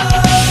When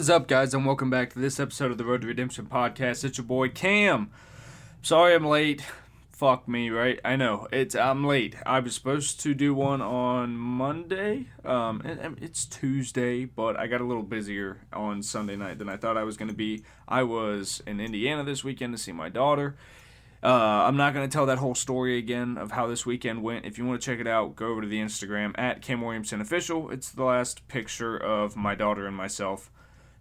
is up, guys, and welcome back to this episode of the Road to Redemption podcast. It's your boy Cam. Sorry I'm late. Fuck me, right? I know it's I'm late. I was supposed to do one on Monday. Um, and, and it's Tuesday, but I got a little busier on Sunday night than I thought I was going to be. I was in Indiana this weekend to see my daughter. Uh, I'm not going to tell that whole story again of how this weekend went. If you want to check it out, go over to the Instagram at Cam Williamson Official. It's the last picture of my daughter and myself.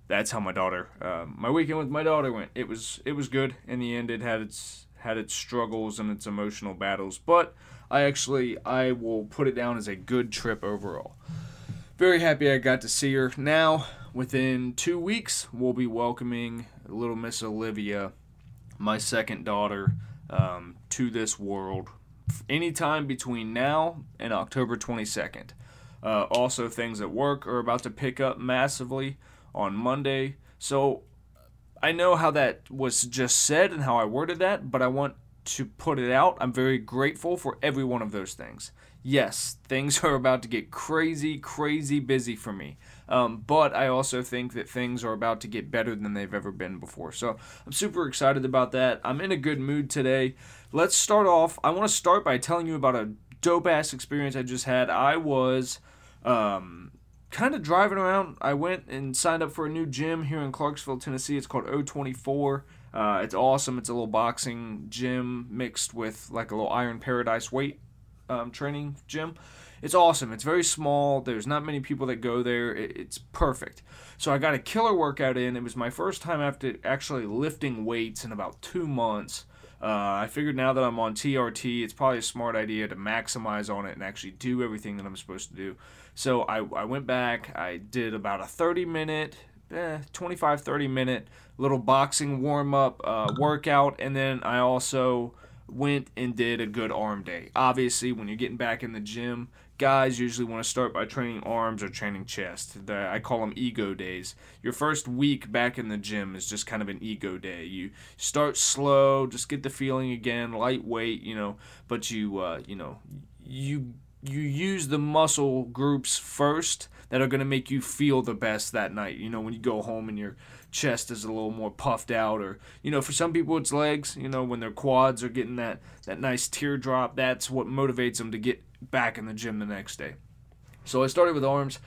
That's how my daughter, uh, my weekend with my daughter went. It was it was good in the end. It had its had its struggles and its emotional battles, but I actually I will put it down as a good trip overall. Very happy I got to see her. Now, within two weeks, we'll be welcoming little Miss Olivia my second daughter um, to this world anytime between now and October 22nd. Uh, also, things at work are about to pick up massively on Monday. So I know how that was just said and how I worded that, but I want to put it out. I'm very grateful for every one of those things. Yes, things are about to get crazy, crazy busy for me. Um, but I also think that things are about to get better than they've ever been before. So I'm super excited about that. I'm in a good mood today. Let's start off. I want to start by telling you about a dope ass experience I just had. I was um, kind of driving around. I went and signed up for a new gym here in Clarksville, Tennessee. It's called O24. Uh, it's awesome. It's a little boxing gym mixed with like a little Iron Paradise weight um, training gym. It's awesome. It's very small. There's not many people that go there. It, it's perfect. So I got a killer workout in. It was my first time after actually lifting weights in about two months. Uh, I figured now that I'm on TRT, it's probably a smart idea to maximize on it and actually do everything that I'm supposed to do. So I, I went back, I did about a 30 minute, eh, 25, 30 minute little boxing warm up uh, workout, and then I also went and did a good arm day. Obviously, when you're getting back in the gym, guys usually want to start by training arms or training chest. The, I call them ego days. Your first week back in the gym is just kind of an ego day. You start slow, just get the feeling again, lightweight, you know, but you, uh, you know, you you use the muscle groups first that are going to make you feel the best that night. You know, when you go home and your chest is a little more puffed out or you know for some people it's legs you know when their quads are getting that that nice teardrop that's what motivates them to get back in the gym the next day. So i started with arms.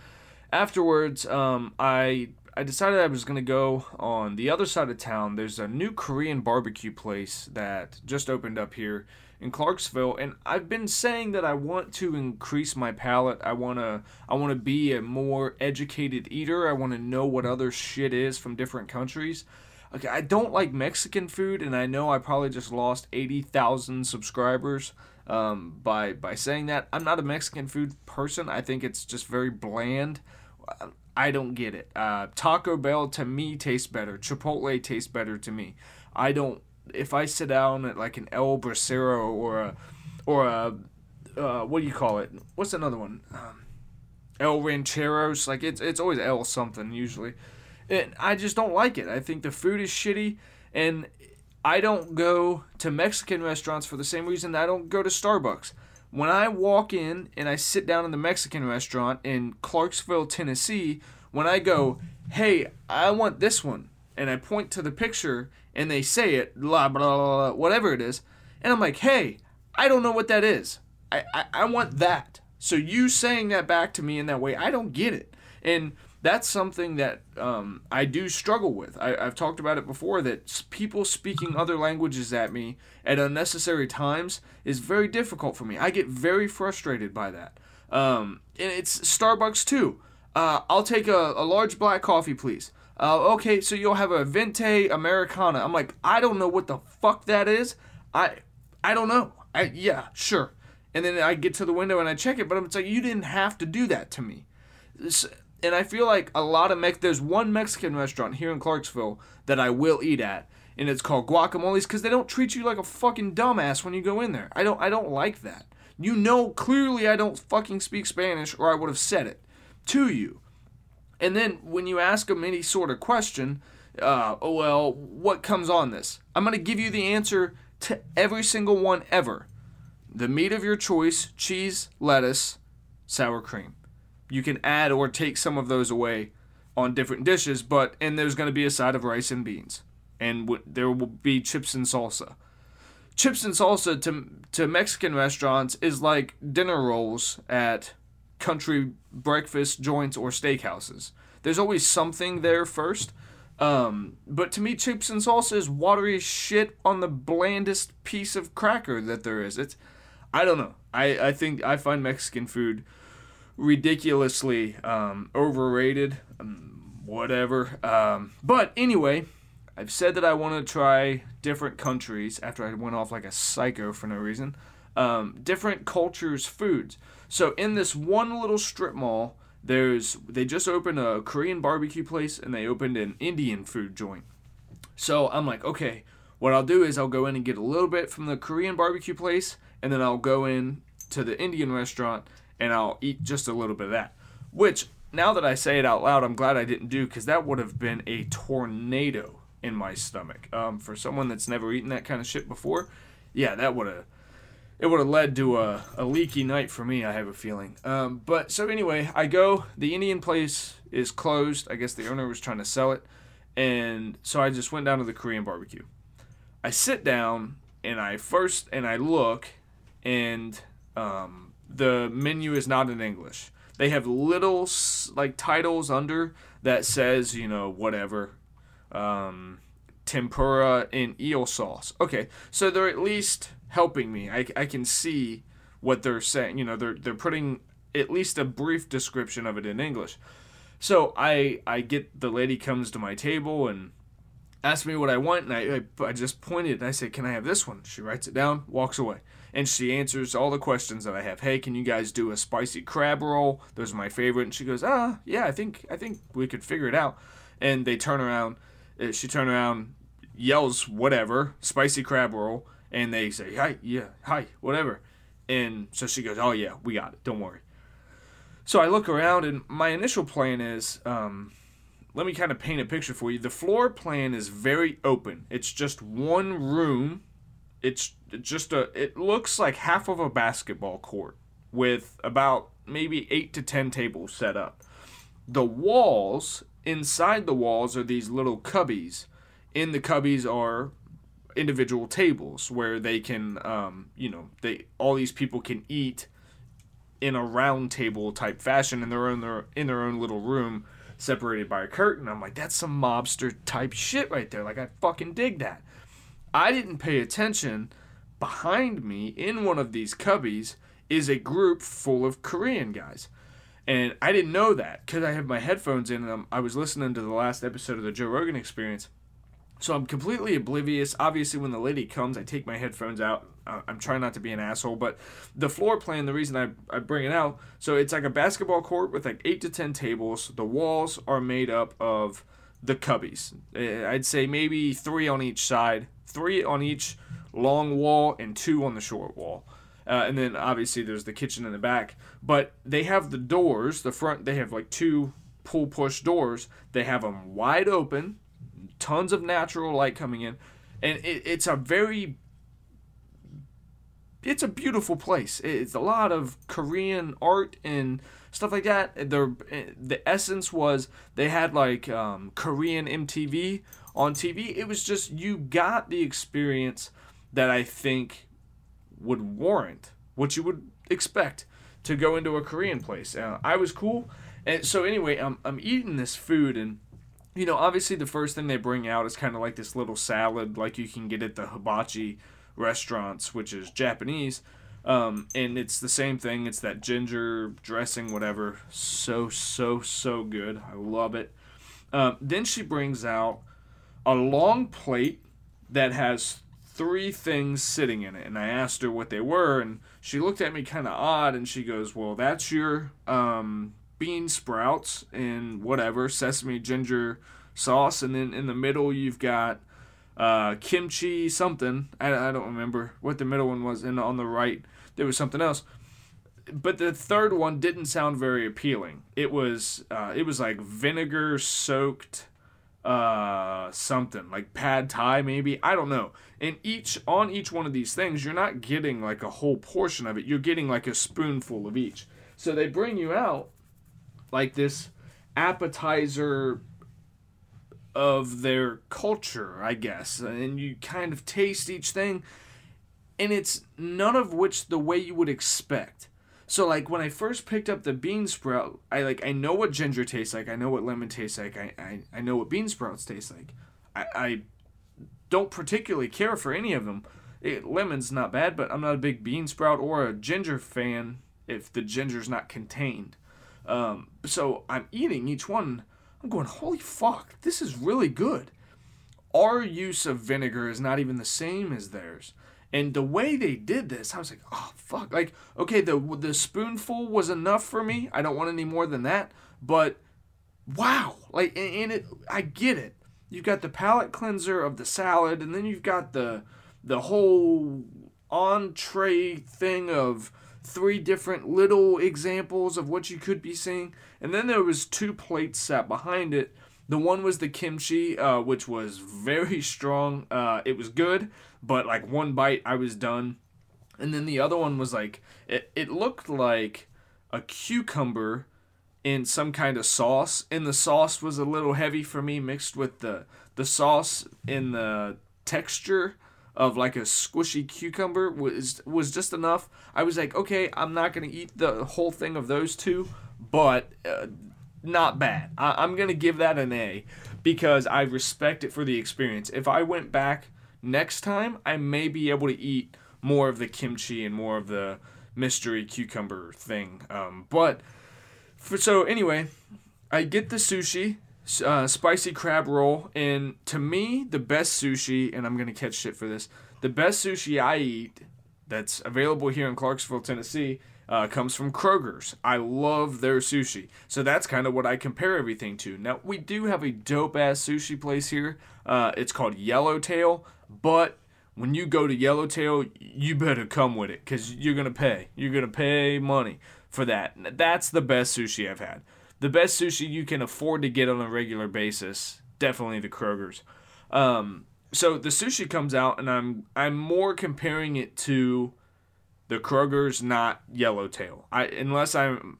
Afterwards um, i i decided i was going to go on the other side of town. There's a new korean barbecue place that just opened up here in Clarksville and I've been saying that I want to increase my palate. I want to I want to be a more educated eater. I want to know what other shit is from different countries. Okay, I don't like Mexican food and I know I probably just lost 80,000 subscribers um, by by saying that. I'm not a Mexican food person. I think it's just very bland. I don't get it. Uh, Taco Bell to me tastes better. Chipotle tastes better to me. I don't if I sit down at like an El Bracero or a or a uh, what do you call it? What's another one? Um, El Rancheros. Like it's it's always El something usually. And I just don't like it. I think the food is shitty, and I don't go to Mexican restaurants for the same reason I don't go to Starbucks. When I walk in and I sit down in the Mexican restaurant in Clarksville, Tennessee, when I go, hey, I want this one, and I point to the picture and they say it, blah, blah, blah, blah, whatever it is. And I'm like, hey, I don't know what that is. I, I, I want that. So you saying that back to me in that way, I don't get it. And that's something that um, I do struggle with. I, I've talked about it before that people speaking other languages at me at unnecessary times is very difficult for me. I get very frustrated by that. Um, and it's Starbucks too. Uh, I'll take a, a large black coffee, please. Uh, okay, so you'll have a Venti Americano. I'm like, I don't know what the fuck that is. I, I don't know. I yeah, sure. And then I get to the window and I check it, but it's like you didn't have to do that to me. And I feel like a lot of Mex. There's one Mexican restaurant here in Clarksville that I will eat at, and it's called Guacamole's because they don't treat you like a fucking dumbass when you go in there. I don't. I don't like that. You know clearly I don't fucking speak Spanish, or I would have said it to you. And then when you ask them any sort of question, uh, oh well, what comes on this? I'm gonna give you the answer to every single one ever. The meat of your choice: cheese, lettuce, sour cream. You can add or take some of those away on different dishes, but and there's going to be a side of rice and beans, and w- there will be chips and salsa. Chips and salsa to to Mexican restaurants is like dinner rolls at country breakfast joints or steakhouses. There's always something there first. Um, but to me, chips and salsa is watery shit on the blandest piece of cracker that there is. It's, I don't know. I, I think I find Mexican food ridiculously um, overrated. Um, whatever. Um, but anyway, I've said that I want to try different countries after I went off like a psycho for no reason. Um, different cultures' foods. So in this one little strip mall, there's they just opened a Korean barbecue place and they opened an Indian food joint. So I'm like, okay, what I'll do is I'll go in and get a little bit from the Korean barbecue place, and then I'll go in to the Indian restaurant and I'll eat just a little bit of that. Which now that I say it out loud, I'm glad I didn't do because that would have been a tornado in my stomach. Um, for someone that's never eaten that kind of shit before, yeah, that would have it would have led to a, a leaky night for me, I have a feeling. Um, but so anyway, I go, the Indian place is closed. I guess the owner was trying to sell it. And so I just went down to the Korean barbecue. I sit down and I first, and I look, and um, the menu is not in English. They have little like titles under that says, you know, whatever. Um, tempura and eel sauce. Okay, so they're at least helping me. I, I can see what they're saying. You know, they're they're putting at least a brief description of it in English. So I I get the lady comes to my table and asks me what I want, and I I, I just pointed and I say, "Can I have this one?" She writes it down, walks away, and she answers all the questions that I have. Hey, can you guys do a spicy crab roll? Those are my favorite. And she goes, Ah, yeah, I think I think we could figure it out. And they turn around. uh, She turned around, yells whatever, spicy crab roll, and they say, Hi, yeah, hi, whatever. And so she goes, Oh yeah, we got it. Don't worry. So I look around, and my initial plan is, um, let me kind of paint a picture for you. The floor plan is very open. It's just one room. It's just a. It looks like half of a basketball court with about maybe eight to ten tables set up. The walls inside the walls are these little cubbies. In the cubbies are individual tables where they can, um, you know, they all these people can eat in a round table type fashion in their own their in their own little room separated by a curtain. I'm like, that's some mobster type shit right there. Like I fucking dig that. I didn't pay attention. Behind me in one of these cubbies is a group full of Korean guys. And I didn't know that because I have my headphones in and I was listening to the last episode of the Joe Rogan experience. So I'm completely oblivious. Obviously, when the lady comes, I take my headphones out. I'm trying not to be an asshole, but the floor plan, the reason I, I bring it out, so it's like a basketball court with like eight to ten tables. The walls are made up of the cubbies. Uh, I'd say maybe three on each side, three on each long wall, and two on the short wall. Uh, and then obviously there's the kitchen in the back. But they have the doors, the front, they have like two pull push doors. They have them wide open, tons of natural light coming in. And it, it's a very it's a beautiful place. It's a lot of Korean art and stuff like that. The the essence was they had like um, Korean MTV on TV. It was just you got the experience that I think would warrant what you would expect to go into a Korean place. Uh, I was cool, and so anyway, I'm I'm eating this food and. You know, obviously, the first thing they bring out is kind of like this little salad, like you can get at the hibachi restaurants, which is Japanese. Um, and it's the same thing. It's that ginger dressing, whatever. So, so, so good. I love it. Um, then she brings out a long plate that has three things sitting in it. And I asked her what they were, and she looked at me kind of odd and she goes, Well, that's your um, bean sprouts and whatever sesame ginger sauce, and then in the middle you've got uh, kimchi something. I, I don't remember what the middle one was, and on the right there was something else. But the third one didn't sound very appealing. It was uh, it was like vinegar soaked uh something like pad thai maybe i don't know and each on each one of these things you're not getting like a whole portion of it you're getting like a spoonful of each so they bring you out like this appetizer of their culture i guess and you kind of taste each thing and it's none of which the way you would expect so like when I first picked up the bean sprout, I like I know what ginger tastes like. I know what lemon tastes like. I I, I know what bean sprouts taste like. I, I don't particularly care for any of them. It, lemon's not bad, but I'm not a big bean sprout or a ginger fan if the ginger's not contained. Um, so I'm eating each one. I'm going, holy fuck, this is really good. Our use of vinegar is not even the same as theirs. And the way they did this, I was like, oh fuck! Like, okay, the the spoonful was enough for me. I don't want any more than that. But wow, like, and, and it, I get it. You've got the palate cleanser of the salad, and then you've got the the whole entree thing of three different little examples of what you could be seeing, and then there was two plates sat behind it. The one was the kimchi, uh, which was very strong. Uh, it was good but like one bite I was done. And then the other one was like it, it looked like a cucumber in some kind of sauce and the sauce was a little heavy for me mixed with the the sauce in the texture of like a squishy cucumber was was just enough. I was like, okay, I'm not gonna eat the whole thing of those two, but uh, not bad. I, I'm gonna give that an A because I respect it for the experience. If I went back next time I may be able to eat more of the kimchi and more of the mystery cucumber thing. Um, but for so anyway, I get the sushi, uh, spicy crab roll, and to me the best sushi, and I'm gonna catch shit for this. The best sushi I eat that's available here in Clarksville, Tennessee. Uh, comes from Kroger's. I love their sushi. So that's kind of what I compare everything to. Now, we do have a dope ass sushi place here. Uh, it's called Yellowtail. But when you go to Yellowtail, you better come with it because you're gonna pay. You're gonna pay money for that. That's the best sushi I've had. The best sushi you can afford to get on a regular basis. Definitely the Kroger's. Um, so the sushi comes out, and I'm I'm more comparing it to the Kroger's, not Yellowtail. I unless I'm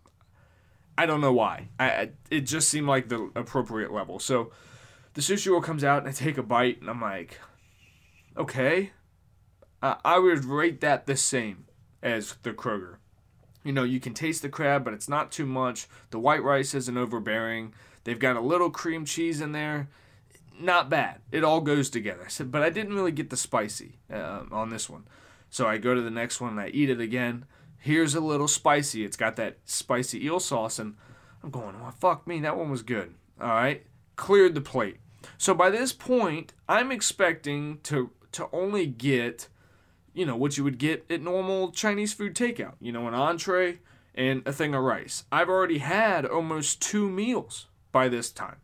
I don't know why. I, it just seemed like the appropriate level. So the sushi roll comes out, and I take a bite, and I'm like, okay. I would rate that the same as the Kroger. You know, you can taste the crab, but it's not too much. The white rice isn't overbearing. They've got a little cream cheese in there. Not bad. It all goes together. I said, but I didn't really get the spicy uh, on this one. So I go to the next one and I eat it again. Here's a little spicy. It's got that spicy eel sauce, and I'm going, well, fuck me, that one was good. All right, cleared the plate. So by this point, I'm expecting to to only get, you know, what you would get at normal Chinese food takeout. You know, an entree and a thing of rice. I've already had almost two meals by this time.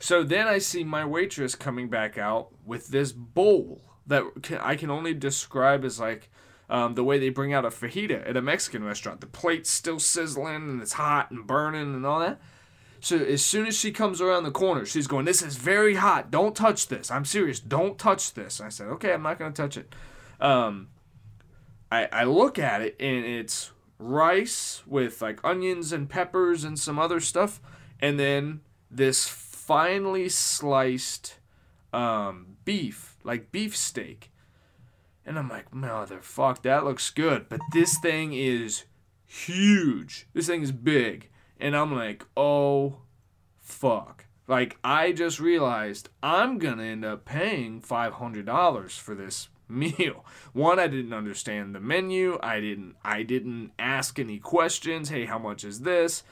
So then I see my waitress coming back out with this bowl that I can only describe as like um, the way they bring out a fajita at a Mexican restaurant. The plate's still sizzling and it's hot and burning and all that. So as soon as she comes around the corner, she's going, This is very hot. Don't touch this. I'm serious. Don't touch this. I said, Okay, I'm not going to touch it. Um, I, I look at it and it's rice with like onions and peppers and some other stuff. And then this finely sliced um, beef, like beef steak. And I'm like, motherfuck, that looks good. But this thing is huge. This thing is big and I'm like, oh, fuck. Like, I just realized I'm gonna end up paying $500 for this meal. One, I didn't understand the menu. I didn't I didn't ask any questions. Hey, how much is this?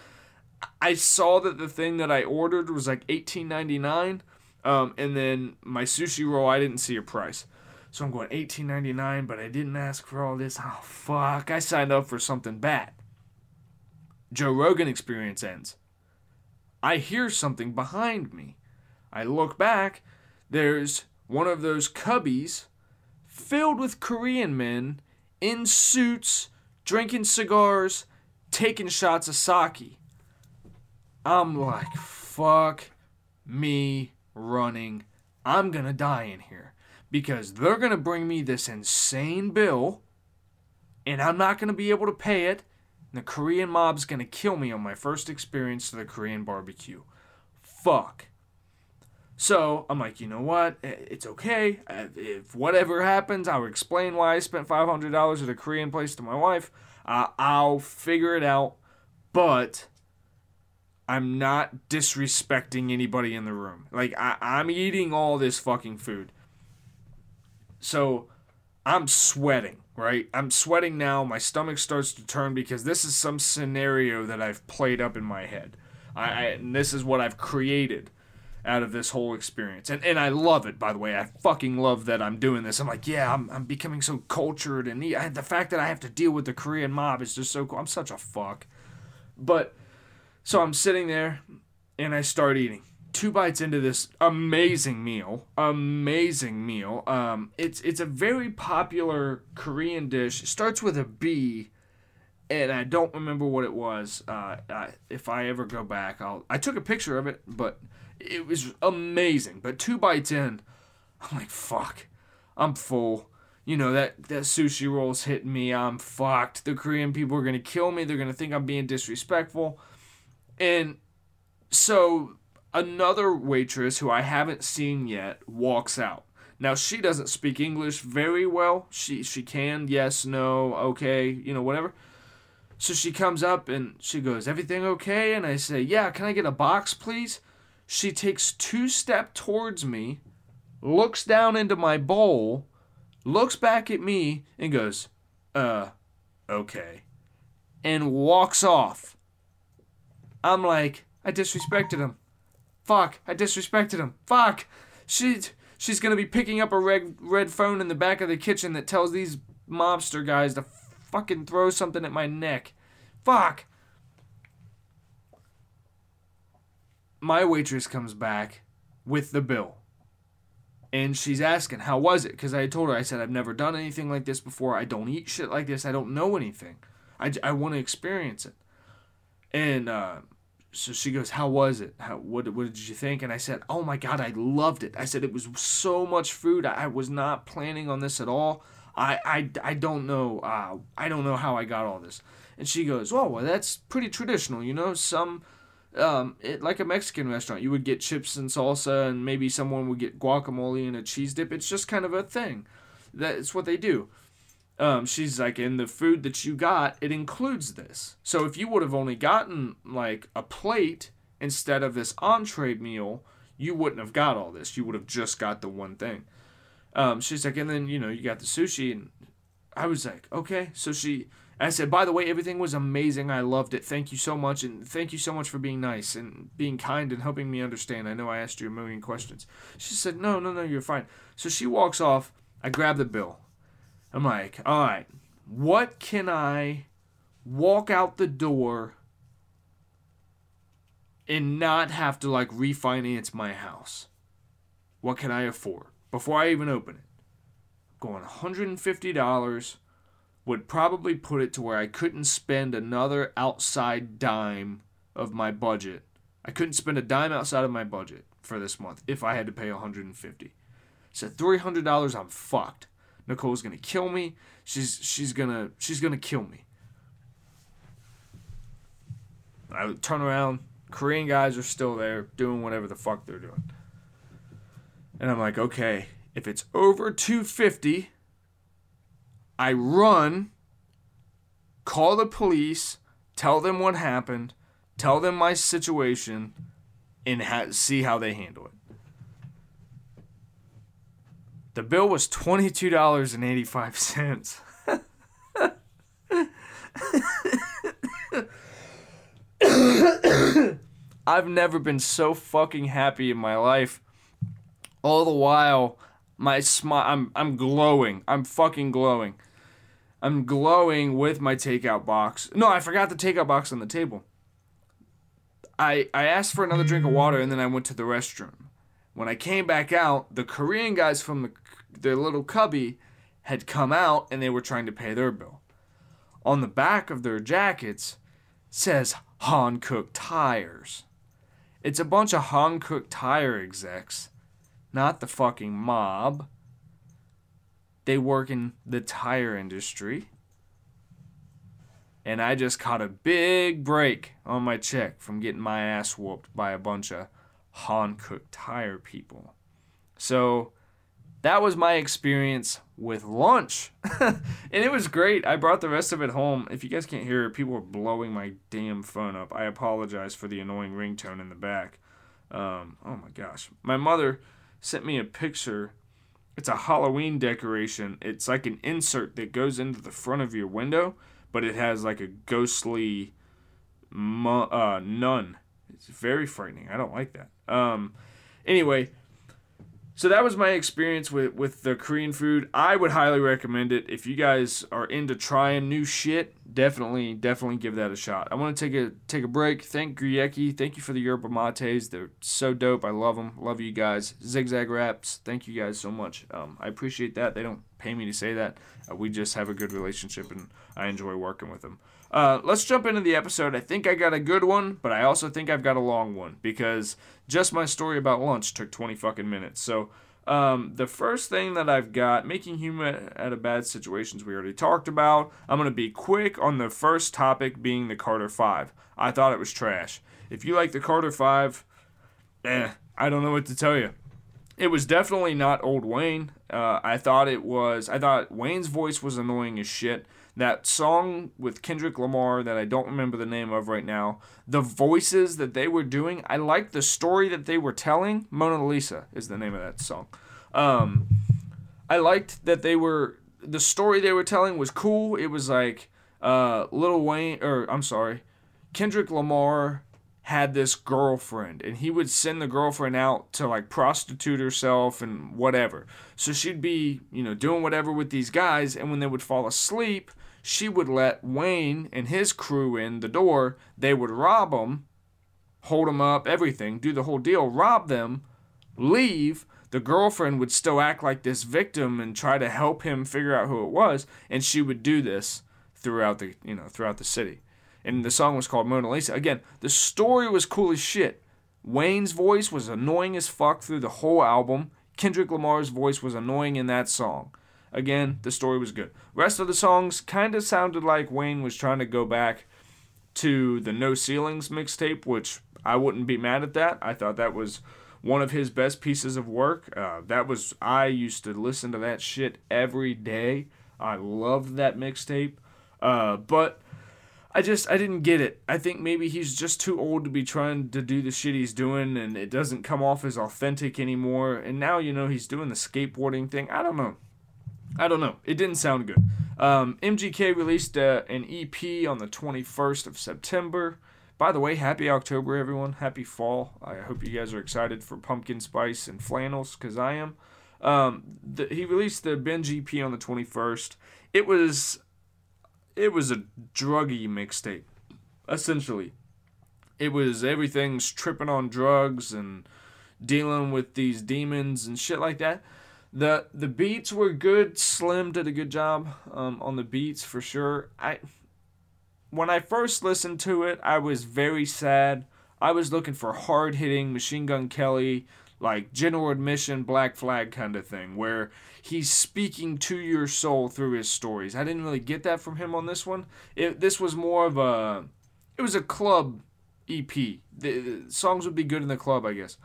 I saw that the thing that I ordered was like $18.99. Um, and then my sushi roll, I didn't see a price. So I'm going $18.99, but I didn't ask for all this. Oh fuck. I signed up for something bad. Joe Rogan experience ends. I hear something behind me. I look back. There's one of those cubbies filled with Korean men in suits, drinking cigars, taking shots of sake. I'm like, fuck me running. I'm gonna die in here because they're gonna bring me this insane bill and I'm not gonna be able to pay it. And the Korean mob's gonna kill me on my first experience to the Korean barbecue. Fuck. So I'm like, you know what? It's okay. If whatever happens, I'll explain why I spent $500 at a Korean place to my wife. Uh, I'll figure it out. But I'm not disrespecting anybody in the room. Like, I, I'm eating all this fucking food. So I'm sweating, right? I'm sweating now. My stomach starts to turn because this is some scenario that I've played up in my head. I, I and this is what I've created out of this whole experience. And and I love it, by the way. I fucking love that I'm doing this. I'm like, yeah, I'm, I'm becoming so cultured and. I, the fact that I have to deal with the Korean mob is just so cool. I'm such a fuck. But so I'm sitting there and I start eating. Two bites into this amazing meal, amazing meal. Um, it's it's a very popular Korean dish. It starts with a B, and I don't remember what it was. Uh, I, if I ever go back, I'll. I took a picture of it, but it was amazing. But two bites in, I'm like, fuck, I'm full. You know that that sushi roll's hitting me. I'm fucked. The Korean people are gonna kill me. They're gonna think I'm being disrespectful, and so another waitress who I haven't seen yet walks out. Now she doesn't speak English very well. She she can yes no okay you know whatever. So she comes up and she goes everything okay and I say yeah can I get a box please. She takes two step towards me, looks down into my bowl, looks back at me and goes uh okay, and walks off. I'm like I disrespected him. Fuck, I disrespected him. Fuck. She she's gonna be picking up a red red phone in the back of the kitchen that tells these mobster guys to fucking throw something at my neck. Fuck. My waitress comes back with the bill. And she's asking, how was it? Because I told her, I said, I've never done anything like this before. I don't eat shit like this. I don't know anything. I, I want to experience it. And uh, so she goes, "How was it? How what what did you think?" And I said, "Oh my god, I loved it." I said it was so much food. I, I was not planning on this at all. I I, I don't know. Uh, I don't know how I got all this. And she goes, "Oh, well, that's pretty traditional, you know. Some um, it, like a Mexican restaurant, you would get chips and salsa, and maybe someone would get guacamole and a cheese dip. It's just kind of a thing. That's what they do." um, she's like, in the food that you got, it includes this. So if you would have only gotten like a plate instead of this entree meal, you wouldn't have got all this. You would have just got the one thing. Um, she's like, and then you know you got the sushi, and I was like, okay. So she, I said, by the way, everything was amazing. I loved it. Thank you so much, and thank you so much for being nice and being kind and helping me understand. I know I asked you a million questions. She said, no, no, no, you're fine. So she walks off. I grab the bill. I'm like, all right, what can I walk out the door and not have to like refinance my house? What can I afford before I even open it? Going $150 would probably put it to where I couldn't spend another outside dime of my budget. I couldn't spend a dime outside of my budget for this month if I had to pay 150. So $300 I'm fucked. Nicole's gonna kill me. She's she's gonna she's gonna kill me. I would turn around. Korean guys are still there doing whatever the fuck they're doing. And I'm like, okay, if it's over 250, I run, call the police, tell them what happened, tell them my situation, and ha- see how they handle it. The bill was twenty-two dollars and eighty-five cents. I've never been so fucking happy in my life. All the while, my smile, I'm I'm glowing. I'm fucking glowing. I'm glowing with my takeout box. No, I forgot the takeout box on the table. I I asked for another drink of water and then I went to the restroom. When I came back out, the Korean guys from the their little cubby had come out and they were trying to pay their bill. On the back of their jackets says Hankook Tires. It's a bunch of Hankook Tire execs, not the fucking mob. They work in the tire industry. And I just caught a big break on my check from getting my ass whooped by a bunch of Hankook Tire people. So that was my experience with lunch. and it was great. I brought the rest of it home. If you guys can't hear people are blowing my damn phone up. I apologize for the annoying ringtone in the back. Um, oh my gosh. My mother sent me a picture. It's a Halloween decoration. It's like an insert that goes into the front of your window, but it has like a ghostly mu- uh, nun. It's very frightening. I don't like that. Um, anyway, so that was my experience with, with the Korean food. I would highly recommend it. If you guys are into trying new shit, definitely, definitely give that a shot. I want to take a take a break. Thank Guayaki. Thank you for the yerba mates. They're so dope. I love them. Love you guys. Zigzag Wraps. Thank you guys so much. Um, I appreciate that. They don't pay me to say that. Uh, we just have a good relationship, and I enjoy working with them. Uh, let's jump into the episode. I think I got a good one, but I also think I've got a long one because just my story about lunch took 20 fucking minutes. So, um, the first thing that I've got, making humor out of bad situations, we already talked about. I'm going to be quick on the first topic being the Carter 5. I thought it was trash. If you like the Carter 5, eh, I don't know what to tell you. It was definitely not old Wayne. Uh, I thought it was. I thought Wayne's voice was annoying as shit. That song with Kendrick Lamar that I don't remember the name of right now. The voices that they were doing. I liked the story that they were telling. Mona Lisa is the name of that song. Um, I liked that they were. The story they were telling was cool. It was like uh, Lil Wayne, or I'm sorry, Kendrick Lamar had this girlfriend and he would send the girlfriend out to like prostitute herself and whatever. So she'd be, you know, doing whatever with these guys and when they would fall asleep, she would let Wayne and his crew in the door. They would rob them, hold them up, everything, do the whole deal, rob them, leave. The girlfriend would still act like this victim and try to help him figure out who it was, and she would do this throughout the, you know, throughout the city and the song was called Mona Lisa. Again, the story was cool as shit. Wayne's voice was annoying as fuck through the whole album. Kendrick Lamar's voice was annoying in that song. Again, the story was good. Rest of the songs kind of sounded like Wayne was trying to go back to the No Ceilings mixtape, which I wouldn't be mad at that. I thought that was one of his best pieces of work. Uh, that was I used to listen to that shit every day. I loved that mixtape. Uh, but I just I didn't get it. I think maybe he's just too old to be trying to do the shit he's doing and it doesn't come off as authentic anymore. And now you know he's doing the skateboarding thing. I don't know. I don't know. It didn't sound good. Um, MGK released uh, an EP on the 21st of September. By the way, happy October, everyone. Happy fall. I hope you guys are excited for pumpkin spice and flannels, because I am. Um, the, he released the Binge EP on the 21st. It was it was a druggy mixtape, essentially. It was everything's tripping on drugs and dealing with these demons and shit like that. The the beats were good. Slim did a good job um, on the beats for sure. I when I first listened to it, I was very sad. I was looking for hard hitting Machine Gun Kelly, like General Admission, Black Flag kind of thing, where he's speaking to your soul through his stories. I didn't really get that from him on this one. It, this was more of a, it was a club EP. The, the songs would be good in the club, I guess,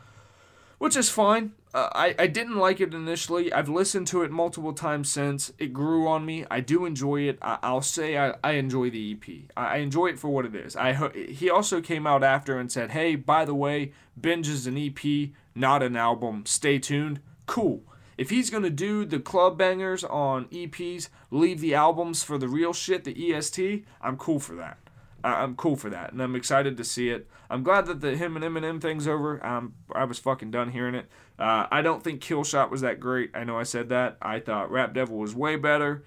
which is fine. Uh, I, I didn't like it initially. I've listened to it multiple times since. It grew on me. I do enjoy it. I, I'll say I, I enjoy the EP. I, I enjoy it for what it is. I He also came out after and said, hey, by the way, Binge is an EP, not an album. Stay tuned. Cool. If he's going to do the club bangers on EPs, leave the albums for the real shit, the EST, I'm cool for that. I'm cool for that, and I'm excited to see it. I'm glad that the him and Eminem thing's over. Um, I was fucking done hearing it. Uh, I don't think Killshot was that great. I know I said that. I thought Rap Devil was way better.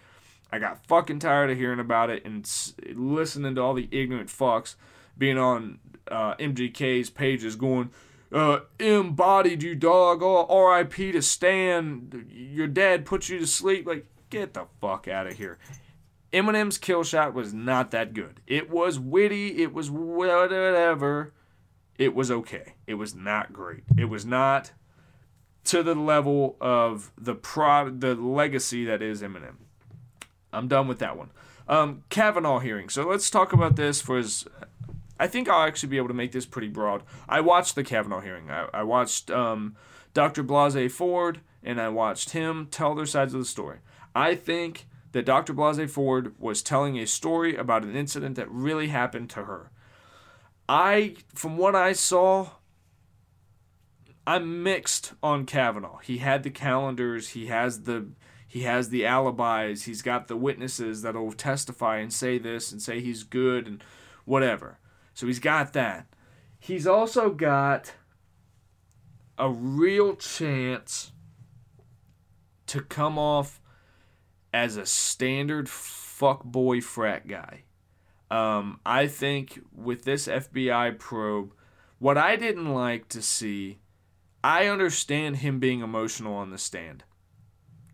I got fucking tired of hearing about it and s- listening to all the ignorant fucks being on uh, MGK's pages going, uh, embodied you dog, oh, R.I.P. to Stan, your dad put you to sleep. Like, get the fuck out of here. Eminem's kill shot was not that good. It was witty, it was whatever. It was okay. It was not great. It was not to the level of the pro the legacy that is Eminem. I'm done with that one. Um, Kavanaugh hearing. So let's talk about this for his. I think I'll actually be able to make this pretty broad. I watched the Kavanaugh hearing. I, I watched um, Dr. Blasey Ford and I watched him tell their sides of the story. I think that Dr. Blasey Ford was telling a story about an incident that really happened to her. I, from what I saw, I'm mixed on Kavanaugh. He had the calendars. He has the he has the alibis. He's got the witnesses that'll testify and say this and say he's good and whatever. So he's got that. He's also got a real chance to come off as a standard fuckboy frat guy. Um, I think with this FBI probe, what I didn't like to see, I understand him being emotional on the stand.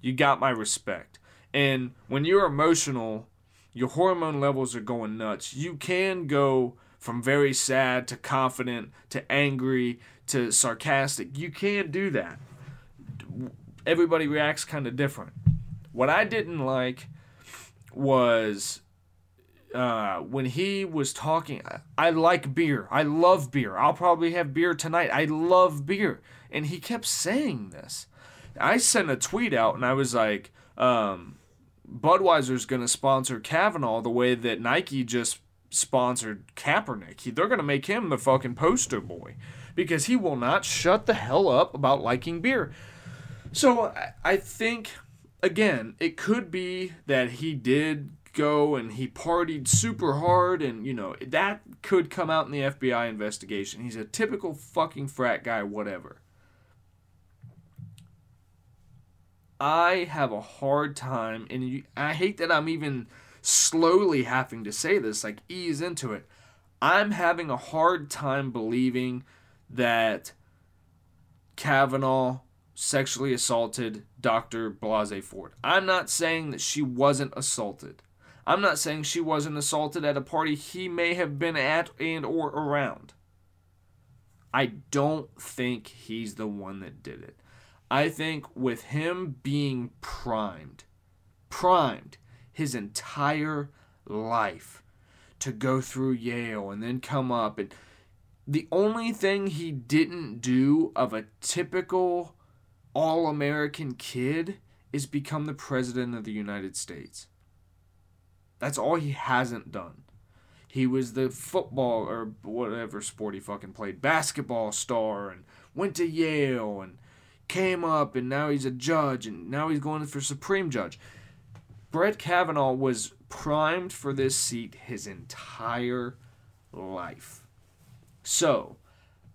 You got my respect. And when you're emotional, your hormone levels are going nuts. You can go from very sad to confident to angry to sarcastic. You can do that. Everybody reacts kind of different. What I didn't like was uh, when he was talking. I like beer. I love beer. I'll probably have beer tonight. I love beer. And he kept saying this. I sent a tweet out and I was like, um, Budweiser's going to sponsor Kavanaugh the way that Nike just sponsored Kaepernick. He- They're going to make him the fucking poster boy because he will not shut the hell up about liking beer. So I think, again, it could be that he did go and he partied super hard and, you know, that could come out in the FBI investigation. He's a typical fucking frat guy, whatever. I have a hard time, and you, I hate that I'm even slowly having to say this, like ease into it. I'm having a hard time believing that Kavanaugh sexually assaulted Dr. Blasey Ford. I'm not saying that she wasn't assaulted. I'm not saying she wasn't assaulted at a party he may have been at and or around. I don't think he's the one that did it. I think with him being primed, primed his entire life to go through Yale and then come up and the only thing he didn't do of a typical all American kid is become the president of the United States. That's all he hasn't done. He was the football or whatever sport he fucking played, basketball star, and went to Yale and came up, and now he's a judge, and now he's going for Supreme Judge. Brett Kavanaugh was primed for this seat his entire life. So,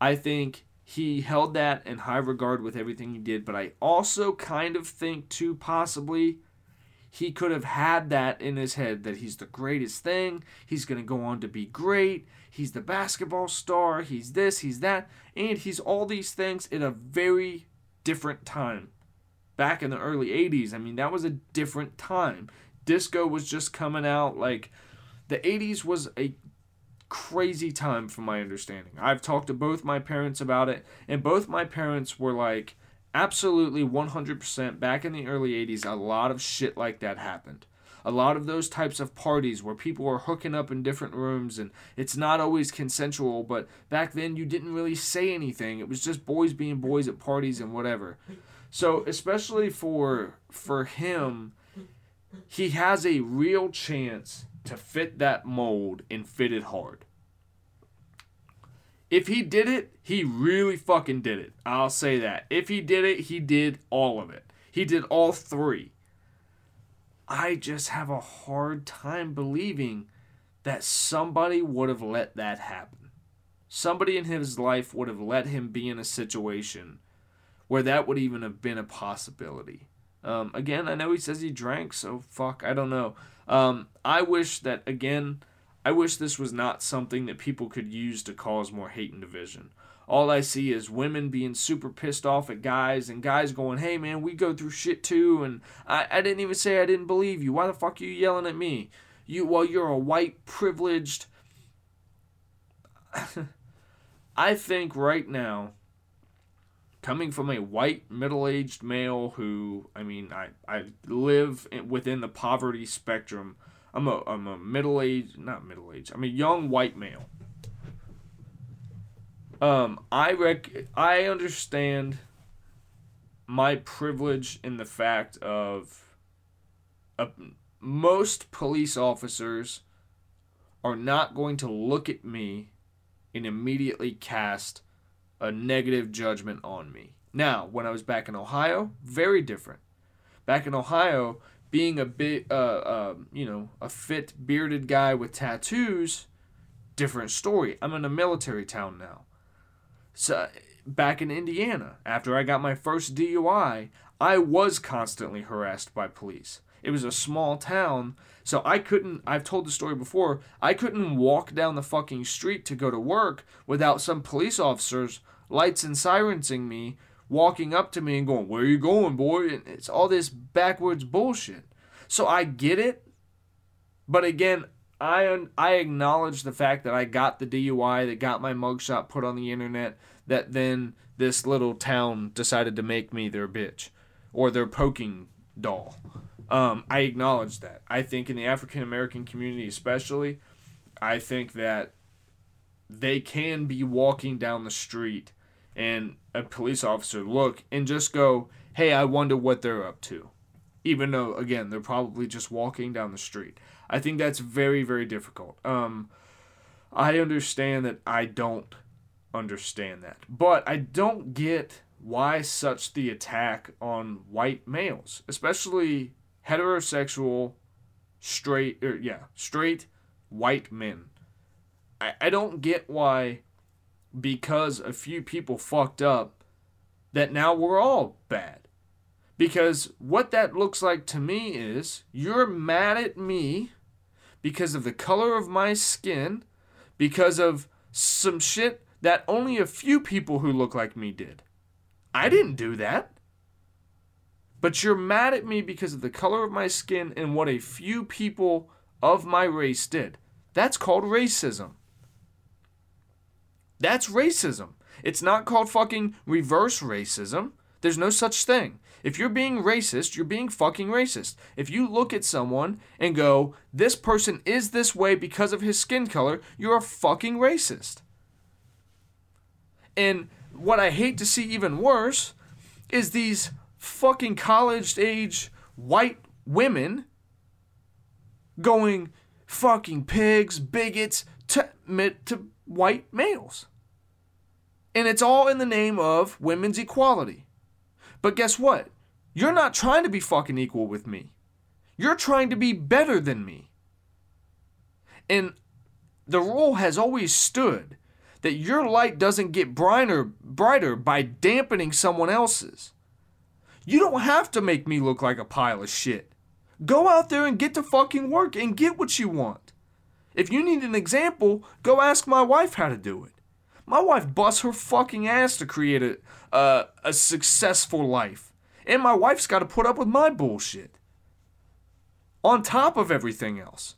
I think he held that in high regard with everything he did, but I also kind of think, too, possibly he could have had that in his head that he's the greatest thing, he's going to go on to be great, he's the basketball star, he's this, he's that, and he's all these things in a very different time. Back in the early 80s, I mean, that was a different time. Disco was just coming out. Like, the 80s was a crazy time from my understanding. I've talked to both my parents about it, and both my parents were like, absolutely 100% back in the early 80s, a lot of shit like that happened. A lot of those types of parties where people are hooking up in different rooms and it's not always consensual, but back then you didn't really say anything. It was just boys being boys at parties and whatever. So, especially for for him, he has a real chance to fit that mold and fit it hard. If he did it, he really fucking did it. I'll say that. If he did it, he did all of it. He did all three. I just have a hard time believing that somebody would have let that happen. Somebody in his life would have let him be in a situation where that would even have been a possibility. Um, again, I know he says he drank, so fuck, I don't know. Um, I wish that again, I wish this was not something that people could use to cause more hate and division. All I see is women being super pissed off at guys and guys going, hey man, we go through shit too. And I, I didn't even say I didn't believe you. Why the fuck are you yelling at me? You, well, you're a white, privileged. I think right now, coming from a white, middle aged male who, I mean, I, I live in, within the poverty spectrum. I'm a, I'm a middle aged, not middle aged, I'm a young white male um, I rec I understand my privilege in the fact of uh, most police officers are not going to look at me and immediately cast a negative judgment on me. Now, when I was back in Ohio, very different. Back in Ohio, being a bit, uh, uh, you know, a fit bearded guy with tattoos, different story. I'm in a military town now. So back in Indiana, after I got my first DUI, I was constantly harassed by police. It was a small town, so I couldn't I've told the story before, I couldn't walk down the fucking street to go to work without some police officers lights and sirensing me, walking up to me and going, "Where you going, boy?" And it's all this backwards bullshit. So I get it, but again, I I acknowledge the fact that I got the DUI, that got my mugshot put on the internet, that then this little town decided to make me their bitch or their poking doll. Um, I acknowledge that. I think in the African American community, especially, I think that they can be walking down the street and a police officer look and just go, hey, I wonder what they're up to. Even though, again, they're probably just walking down the street. I think that's very, very difficult. Um, I understand that I don't understand that. But I don't get why such the attack on white males, especially heterosexual, straight, or yeah, straight white men. I, I don't get why, because a few people fucked up, that now we're all bad. Because what that looks like to me is you're mad at me because of the color of my skin, because of some shit that only a few people who look like me did. I didn't do that. But you're mad at me because of the color of my skin and what a few people of my race did. That's called racism. That's racism. It's not called fucking reverse racism. There's no such thing. If you're being racist, you're being fucking racist. If you look at someone and go, this person is this way because of his skin color, you're a fucking racist. And what I hate to see even worse is these fucking college age white women going fucking pigs, bigots to, to white males. And it's all in the name of women's equality. But guess what? You're not trying to be fucking equal with me. You're trying to be better than me. And the rule has always stood that your light doesn't get brighter brighter by dampening someone else's. You don't have to make me look like a pile of shit. Go out there and get to fucking work and get what you want. If you need an example, go ask my wife how to do it. My wife busts her fucking ass to create a, a successful life. And my wife's got to put up with my bullshit. On top of everything else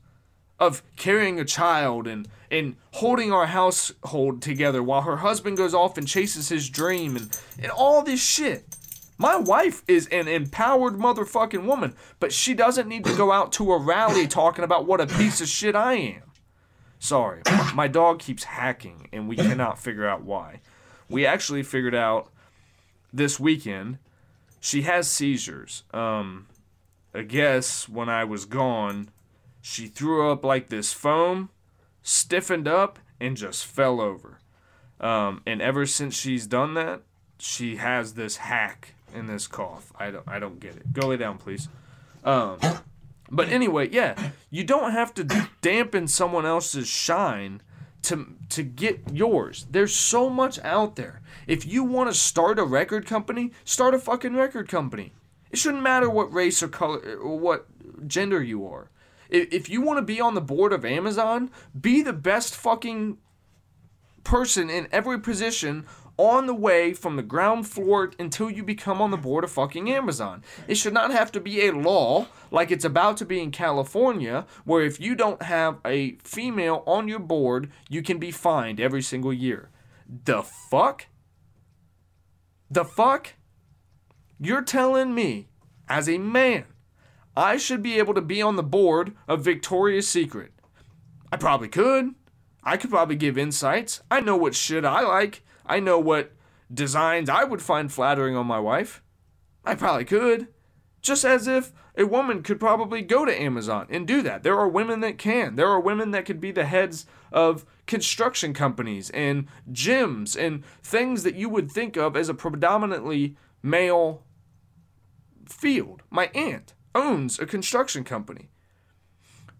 of carrying a child and and holding our household together while her husband goes off and chases his dream and, and all this shit. My wife is an empowered motherfucking woman, but she doesn't need to go out to a rally talking about what a piece of shit I am. Sorry, my dog keeps hacking and we cannot figure out why. We actually figured out this weekend she has seizures. Um, I guess when I was gone, she threw up like this foam, stiffened up, and just fell over. Um, and ever since she's done that, she has this hack and this cough. I don't, I don't get it. Go lay down, please. Um, but anyway, yeah, you don't have to dampen someone else's shine to to get yours. There's so much out there. If you want to start a record company, start a fucking record company. It shouldn't matter what race or color or what gender you are. If, if you want to be on the board of Amazon, be the best fucking person in every position on the way from the ground floor until you become on the board of fucking Amazon. It should not have to be a law like it's about to be in California, where if you don't have a female on your board, you can be fined every single year. The fuck? The fuck? You're telling me, as a man, I should be able to be on the board of Victoria's Secret. I probably could. I could probably give insights. I know what shit I like. I know what designs I would find flattering on my wife. I probably could. Just as if a woman could probably go to Amazon and do that. There are women that can. There are women that could be the heads of construction companies and gyms and things that you would think of as a predominantly male field. My aunt owns a construction company.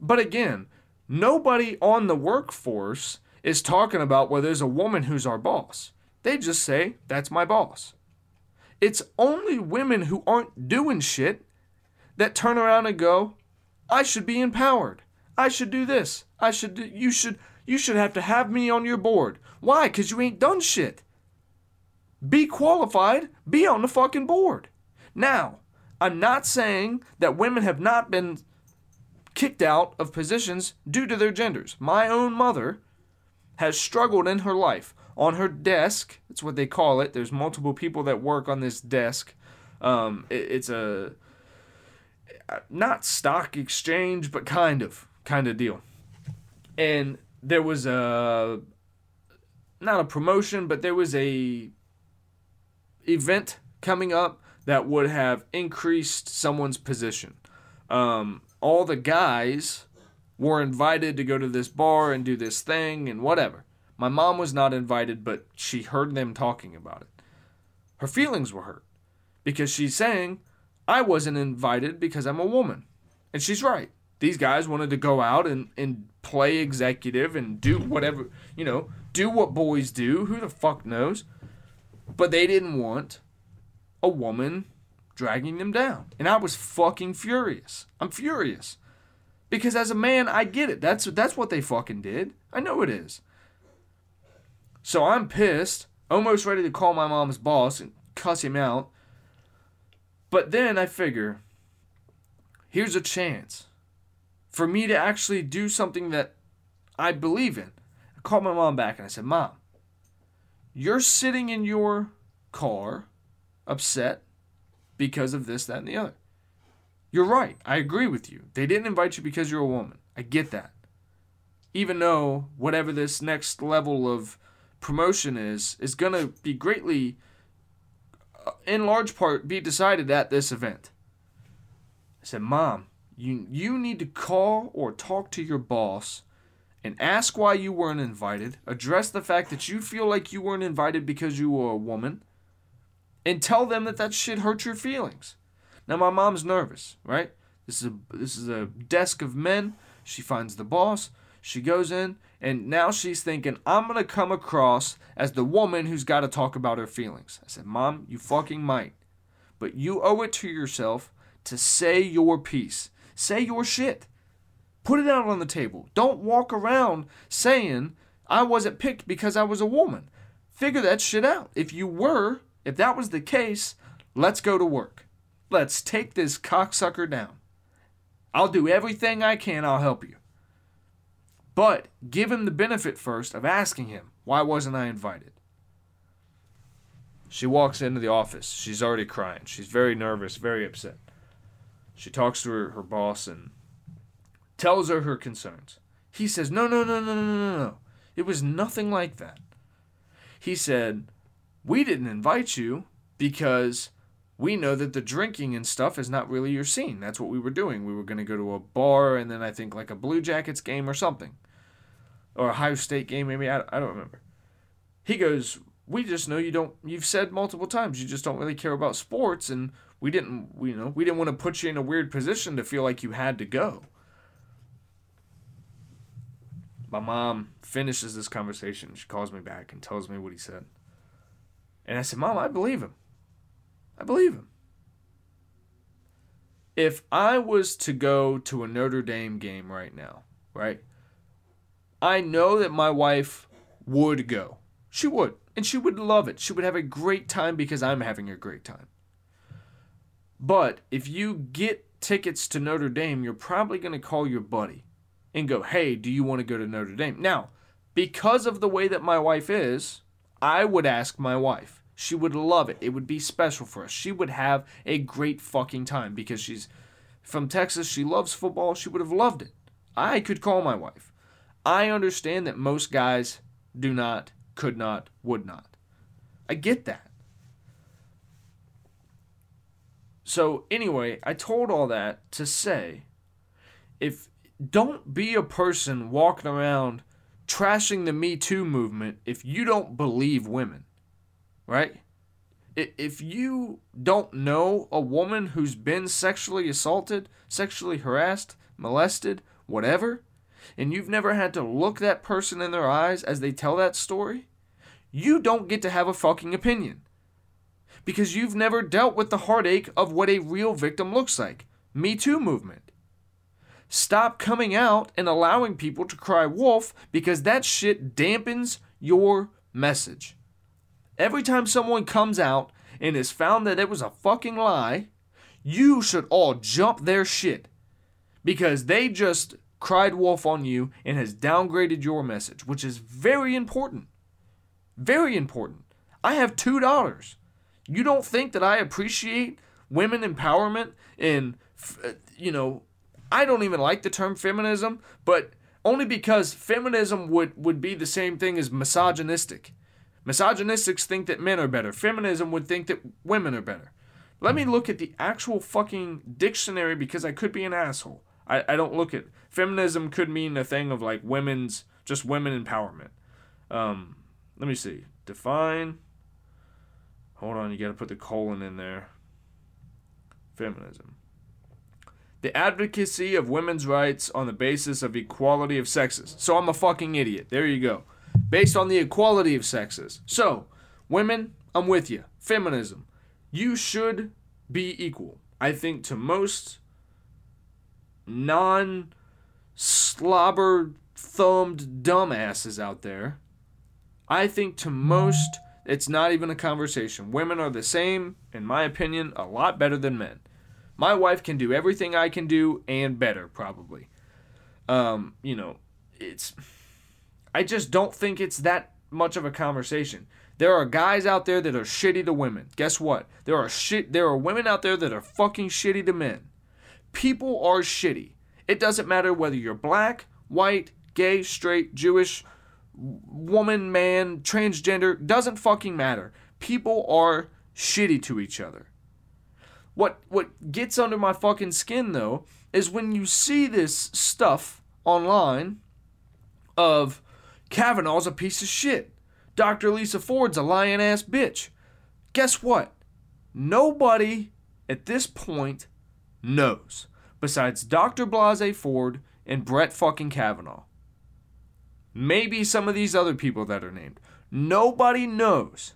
But again, nobody on the workforce is talking about well, there's a woman who's our boss. They just say, that's my boss. It's only women who aren't doing shit that turn around and go, I should be empowered. I should do this. I should do, you should you should have to have me on your board. Why? Cuz you ain't done shit. Be qualified, be on the fucking board. Now, I'm not saying that women have not been kicked out of positions due to their genders. My own mother has struggled in her life. On her desk, that's what they call it. There's multiple people that work on this desk. Um, it, it's a not stock exchange, but kind of, kind of deal. And there was a not a promotion, but there was a event coming up that would have increased someone's position. Um, all the guys were invited to go to this bar and do this thing and whatever. My mom was not invited, but she heard them talking about it. Her feelings were hurt because she's saying, I wasn't invited because I'm a woman. And she's right. These guys wanted to go out and, and play executive and do whatever, you know, do what boys do. Who the fuck knows? But they didn't want a woman dragging them down. And I was fucking furious. I'm furious. Because as a man, I get it. That's that's what they fucking did. I know it is. So I'm pissed, almost ready to call my mom's boss and cuss him out. But then I figure here's a chance for me to actually do something that I believe in. I called my mom back and I said, Mom, you're sitting in your car upset because of this, that, and the other. You're right. I agree with you. They didn't invite you because you're a woman. I get that. Even though whatever this next level of promotion is, is going to be greatly, uh, in large part, be decided at this event. I said, Mom, you, you need to call or talk to your boss and ask why you weren't invited. Address the fact that you feel like you weren't invited because you were a woman and tell them that that shit hurt your feelings. Now my mom's nervous, right? This is a this is a desk of men. She finds the boss. She goes in and now she's thinking I'm going to come across as the woman who's got to talk about her feelings. I said, "Mom, you fucking might. But you owe it to yourself to say your piece. Say your shit. Put it out on the table. Don't walk around saying I wasn't picked because I was a woman. Figure that shit out. If you were, if that was the case, let's go to work. Let's take this cocksucker down. I'll do everything I can, I'll help you. But give him the benefit first of asking him, why wasn't I invited? She walks into the office. She's already crying. She's very nervous, very upset. She talks to her, her boss and tells her her concerns. He says, No, no, no, no, no, no, no. It was nothing like that. He said, We didn't invite you because we know that the drinking and stuff is not really your scene. That's what we were doing. We were going to go to a bar and then I think like a Blue Jackets game or something. Or Ohio State game, maybe. I, I don't remember. He goes, We just know you don't, you've said multiple times, you just don't really care about sports. And we didn't, we, you know, we didn't want to put you in a weird position to feel like you had to go. My mom finishes this conversation. She calls me back and tells me what he said. And I said, Mom, I believe him. I believe him. if I was to go to a Notre Dame game right now, right? I know that my wife would go. She would. And she would love it. She would have a great time because I'm having a great time. But if you get tickets to Notre Dame, you're probably going to call your buddy and go, hey, do you want to go to Notre Dame? Now, because of the way that my wife is, I would ask my wife. She would love it. It would be special for us. She would have a great fucking time because she's from Texas. She loves football. She would have loved it. I could call my wife. I understand that most guys do not, could not, would not. I get that. So, anyway, I told all that to say if don't be a person walking around trashing the Me Too movement if you don't believe women, right? If you don't know a woman who's been sexually assaulted, sexually harassed, molested, whatever, and you've never had to look that person in their eyes as they tell that story, you don't get to have a fucking opinion. Because you've never dealt with the heartache of what a real victim looks like. Me Too movement. Stop coming out and allowing people to cry wolf because that shit dampens your message. Every time someone comes out and is found that it was a fucking lie, you should all jump their shit because they just cried wolf on you and has downgraded your message, which is very important. Very important. I have two daughters. You don't think that I appreciate women empowerment and, uh, you know, I don't even like the term feminism, but only because feminism would, would be the same thing as misogynistic. Misogynistics think that men are better. Feminism would think that women are better. Let me look at the actual fucking dictionary because I could be an asshole. I, I don't look at feminism could mean a thing of like women's just women empowerment. Um, let me see. Define. Hold on, you got to put the colon in there. Feminism. The advocacy of women's rights on the basis of equality of sexes. So I'm a fucking idiot. There you go. Based on the equality of sexes. So, women, I'm with you. Feminism. You should be equal. I think to most non slobber thumbed dumbasses out there, I think to most it's not even a conversation. Women are the same, in my opinion, a lot better than men. My wife can do everything I can do and better, probably. Um, you know, it's. I just don't think it's that much of a conversation. There are guys out there that are shitty to women. Guess what? There are shit. There are women out there that are fucking shitty to men. People are shitty. It doesn't matter whether you're black, white, gay, straight, Jewish, woman, man, transgender. Doesn't fucking matter. People are shitty to each other. What what gets under my fucking skin though is when you see this stuff online of Kavanaugh's a piece of shit. Dr. Lisa Ford's a lying ass bitch. Guess what? Nobody at this point knows besides Dr. Blasey Ford and Brett fucking Kavanaugh. Maybe some of these other people that are named. Nobody knows.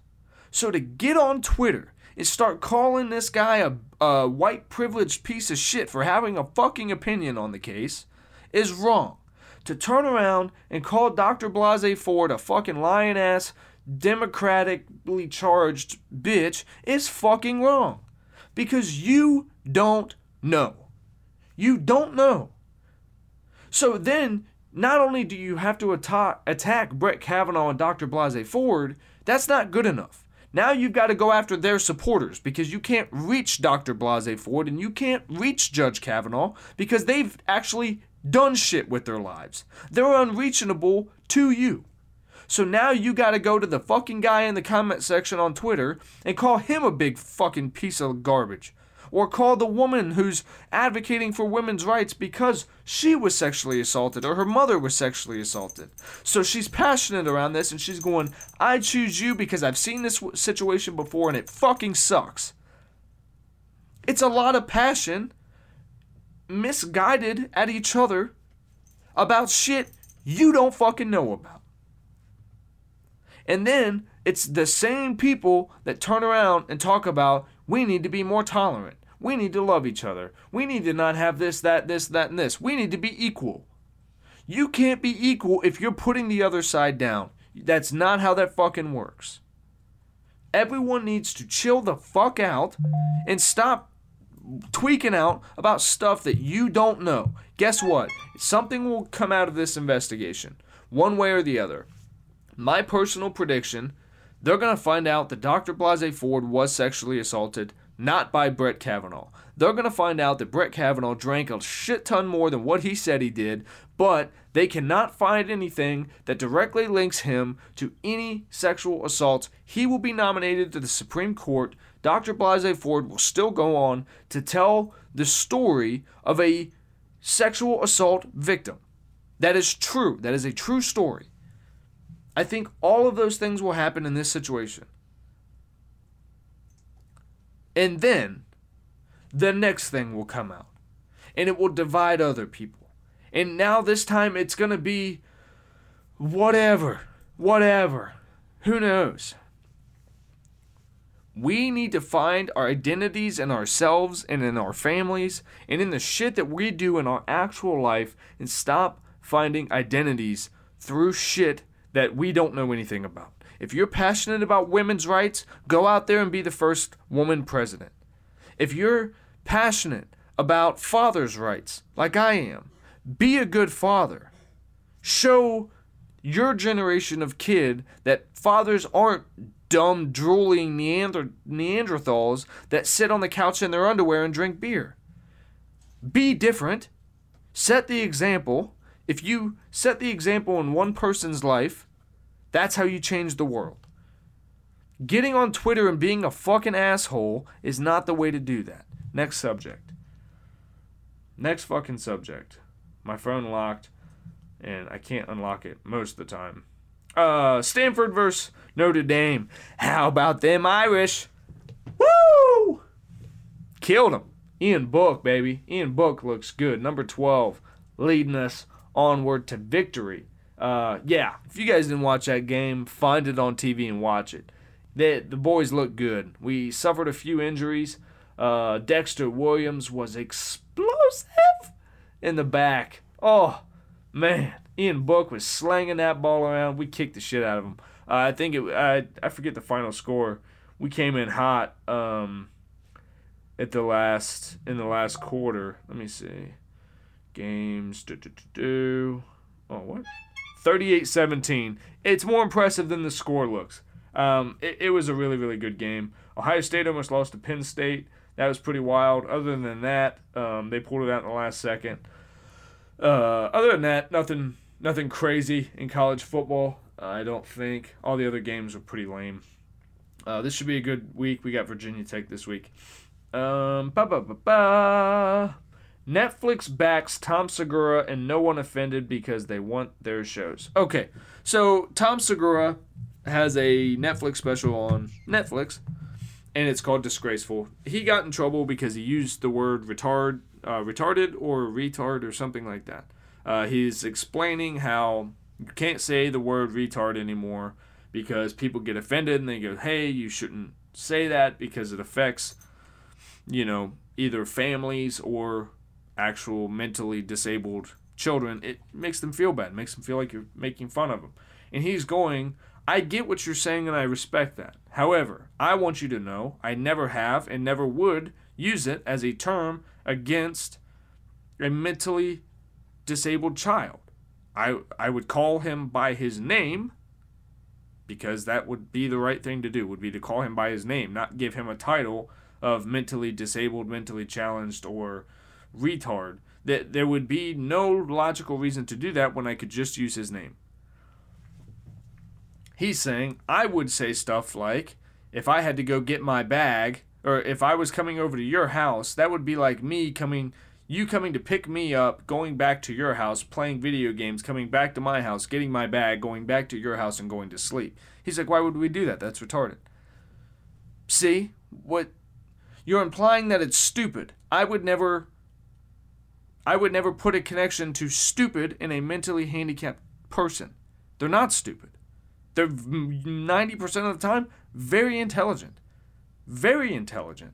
So to get on Twitter and start calling this guy a, a white privileged piece of shit for having a fucking opinion on the case is wrong. To turn around and call Dr. Blasey Ford a fucking lying ass, democratically charged bitch is fucking wrong. Because you don't know. You don't know. So then, not only do you have to atta- attack Brett Kavanaugh and Dr. Blasey Ford, that's not good enough. Now you've got to go after their supporters because you can't reach Dr. Blasey Ford and you can't reach Judge Kavanaugh because they've actually done shit with their lives. They're unreachable to you. So now you got to go to the fucking guy in the comment section on Twitter and call him a big fucking piece of garbage. Or call the woman who's advocating for women's rights because she was sexually assaulted or her mother was sexually assaulted. So she's passionate around this and she's going, I choose you because I've seen this situation before and it fucking sucks. It's a lot of passion misguided at each other about shit you don't fucking know about. And then it's the same people that turn around and talk about we need to be more tolerant. We need to love each other. We need to not have this, that, this, that, and this. We need to be equal. You can't be equal if you're putting the other side down. That's not how that fucking works. Everyone needs to chill the fuck out and stop tweaking out about stuff that you don't know. Guess what? Something will come out of this investigation, one way or the other. My personal prediction they're going to find out that Dr. Blasey Ford was sexually assaulted, not by Brett Kavanaugh. They're going to find out that Brett Kavanaugh drank a shit ton more than what he said he did, but they cannot find anything that directly links him to any sexual assaults. He will be nominated to the Supreme Court. Dr. Blasey Ford will still go on to tell the story of a sexual assault victim. That is true. That is a true story. I think all of those things will happen in this situation. And then the next thing will come out. And it will divide other people. And now this time it's going to be whatever. Whatever. Who knows? We need to find our identities in ourselves and in our families and in the shit that we do in our actual life and stop finding identities through shit that we don't know anything about. If you're passionate about women's rights, go out there and be the first woman president. If you're passionate about fathers' rights, like I am, be a good father. Show your generation of kid that fathers aren't dumb, drooling Neander- Neanderthals that sit on the couch in their underwear and drink beer. Be different. Set the example. If you set the example in one person's life, that's how you change the world. Getting on Twitter and being a fucking asshole is not the way to do that. Next subject. Next fucking subject. My phone locked and I can't unlock it most of the time. Uh, Stanford versus Notre Dame. How about them Irish? Woo! Killed him. Ian Book, baby. Ian Book looks good. Number 12, leading us onward to victory. Uh, yeah, if you guys didn't watch that game, find it on TV and watch it. The, the boys look good. We suffered a few injuries. Uh, Dexter Williams was explosive in the back. Oh, man. Ian Book was slanging that ball around. We kicked the shit out of him. Uh, I think it. I I forget the final score. We came in hot um, at the last in the last quarter. Let me see. Games. Do, do, do. Oh what? 38-17. It's more impressive than the score looks. Um, it, it was a really really good game. Ohio State almost lost to Penn State. That was pretty wild. Other than that, um, they pulled it out in the last second. Uh, other than that, nothing nothing crazy in college football. I don't think all the other games are pretty lame. Uh, this should be a good week. We got Virginia Tech this week. Um, ba ba ba ba. Netflix backs Tom Segura and no one offended because they want their shows. Okay, so Tom Segura has a Netflix special on Netflix, and it's called Disgraceful. He got in trouble because he used the word retard, uh, retarded or retard or something like that. Uh, he's explaining how you can't say the word retard anymore because people get offended and they go, "Hey, you shouldn't say that because it affects, you know, either families or actual mentally disabled children. It makes them feel bad, It makes them feel like you're making fun of them." And he's going, "I get what you're saying and I respect that. However, I want you to know I never have and never would use it as a term against a mentally disabled child. I I would call him by his name because that would be the right thing to do would be to call him by his name, not give him a title of mentally disabled, mentally challenged or retard. That there would be no logical reason to do that when I could just use his name. He's saying I would say stuff like if I had to go get my bag or if I was coming over to your house, that would be like me coming you coming to pick me up, going back to your house, playing video games, coming back to my house, getting my bag, going back to your house, and going to sleep. He's like, why would we do that? That's retarded. See? What? You're implying that it's stupid. I would never. I would never put a connection to stupid in a mentally handicapped person. They're not stupid. They're 90% of the time very intelligent. Very intelligent.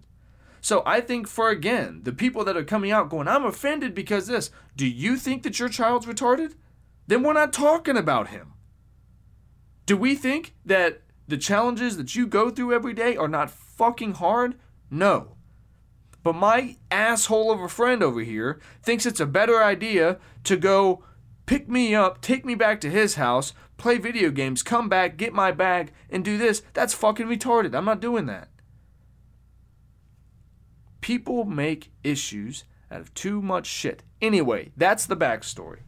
So I think for again, the people that are coming out going, I'm offended because this, do you think that your child's retarded? Then we're not talking about him. Do we think that the challenges that you go through every day are not fucking hard? No. But my asshole of a friend over here thinks it's a better idea to go pick me up, take me back to his house, play video games, come back, get my bag, and do this. That's fucking retarded. I'm not doing that. People make issues out of too much shit. Anyway, that's the backstory.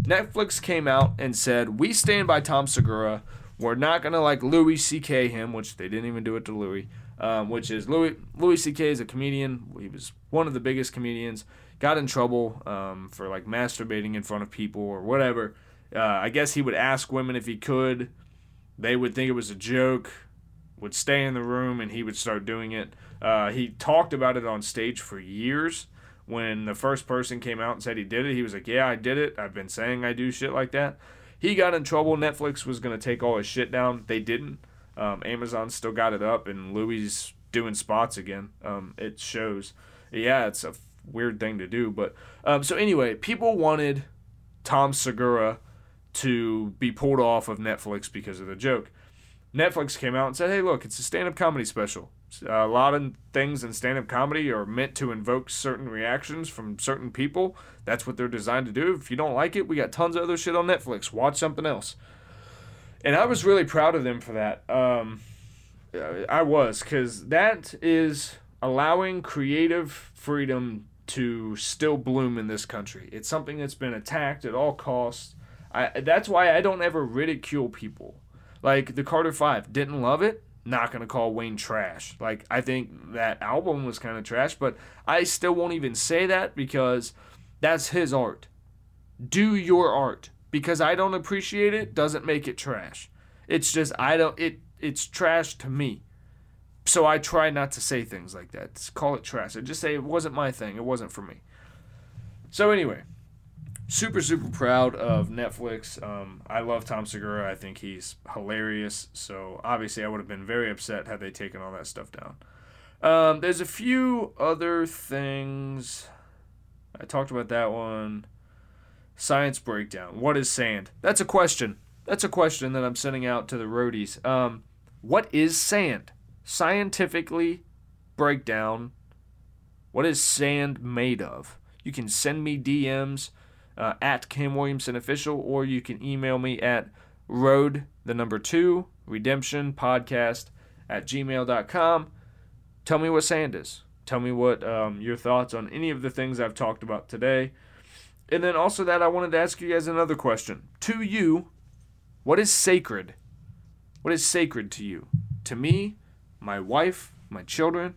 Netflix came out and said, We stand by Tom Segura. We're not going to like Louis C.K. him, which they didn't even do it to Louis, um, which is Louis, Louis C.K. is a comedian. He was one of the biggest comedians. Got in trouble um, for like masturbating in front of people or whatever. Uh, I guess he would ask women if he could. They would think it was a joke, would stay in the room, and he would start doing it. Uh, he talked about it on stage for years. When the first person came out and said he did it, he was like, Yeah, I did it. I've been saying I do shit like that. He got in trouble. Netflix was going to take all his shit down. They didn't. Um, Amazon still got it up, and Louis doing spots again. Um, it shows. Yeah, it's a weird thing to do. But um, so anyway, people wanted Tom Segura to be pulled off of Netflix because of the joke. Netflix came out and said, "Hey, look, it's a stand-up comedy special. A lot of things in stand-up comedy are meant to invoke certain reactions from certain people. That's what they're designed to do. If you don't like it, we got tons of other shit on Netflix. Watch something else." And I was really proud of them for that. Um, I was, because that is allowing creative freedom to still bloom in this country. It's something that's been attacked at all costs. I, that's why I don't ever ridicule people. Like the Carter Five, didn't love it. Not gonna call Wayne trash. Like I think that album was kind of trash, but I still won't even say that because that's his art. Do your art because I don't appreciate it doesn't make it trash. It's just I don't it it's trash to me. So I try not to say things like that. Just call it trash. I just say it wasn't my thing. It wasn't for me. So anyway, super super proud of Netflix. Um, I love Tom Segura. I think he's hilarious. So obviously I would have been very upset had they taken all that stuff down. Um, there's a few other things. I talked about that one. Science breakdown. What is sand? That's a question. That's a question that I'm sending out to the roadies. Um, what is sand? Scientifically breakdown. what is sand made of. You can send me DMs uh, at Cam Williamson official, or you can email me at road the number two redemption podcast at gmail.com. Tell me what sand is. Tell me what um, your thoughts on any of the things I've talked about today. And then also that I wanted to ask you guys another question. To you, what is sacred? What is sacred to you? To me, my wife, my children,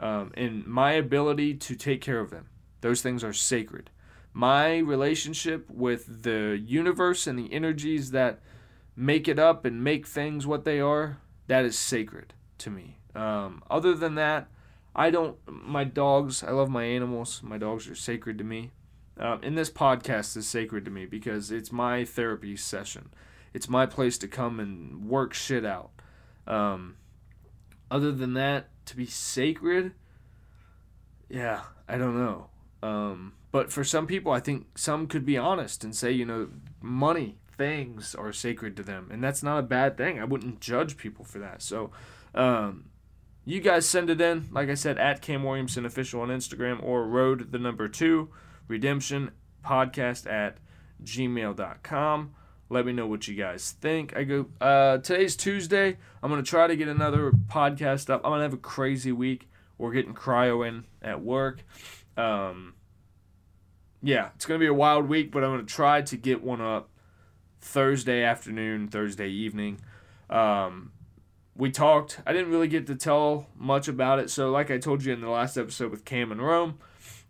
um, and my ability to take care of them. Those things are sacred. My relationship with the universe and the energies that make it up and make things what they are, that is sacred to me. Um, other than that, I don't. My dogs, I love my animals. My dogs are sacred to me. Um, and this podcast is sacred to me because it's my therapy session. It's my place to come and work shit out. Um, other than that, to be sacred, yeah, I don't know. Um, but for some people, I think some could be honest and say, you know, money, things are sacred to them. And that's not a bad thing. I wouldn't judge people for that. So, um, you guys send it in, like I said, at Cam Williamson official on Instagram or road the number two redemption podcast at gmail.com. Let me know what you guys think. I go uh, today's Tuesday. I'm gonna try to get another podcast up. I'm gonna have a crazy week. We're getting cryo in at work. Um, yeah, it's gonna be a wild week, but I'm gonna try to get one up Thursday afternoon, Thursday evening. Um, we talked. I didn't really get to tell much about it. So, like I told you in the last episode with Cam and Rome,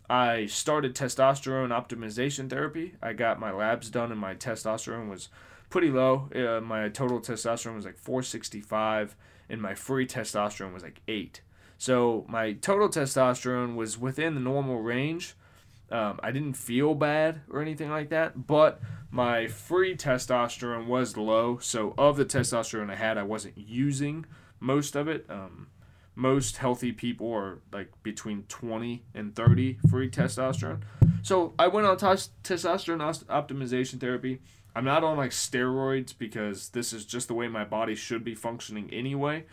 I started testosterone optimization therapy. I got my labs done, and my testosterone was pretty low. Uh, my total testosterone was like 465, and my free testosterone was like 8. So, my total testosterone was within the normal range. Um, I didn't feel bad or anything like that, but my free testosterone was low. So, of the testosterone I had, I wasn't using most of it. Um, most healthy people are like between 20 and 30 free testosterone. So I went on tes- testosterone os- optimization therapy. I'm not on like steroids because this is just the way my body should be functioning anyway.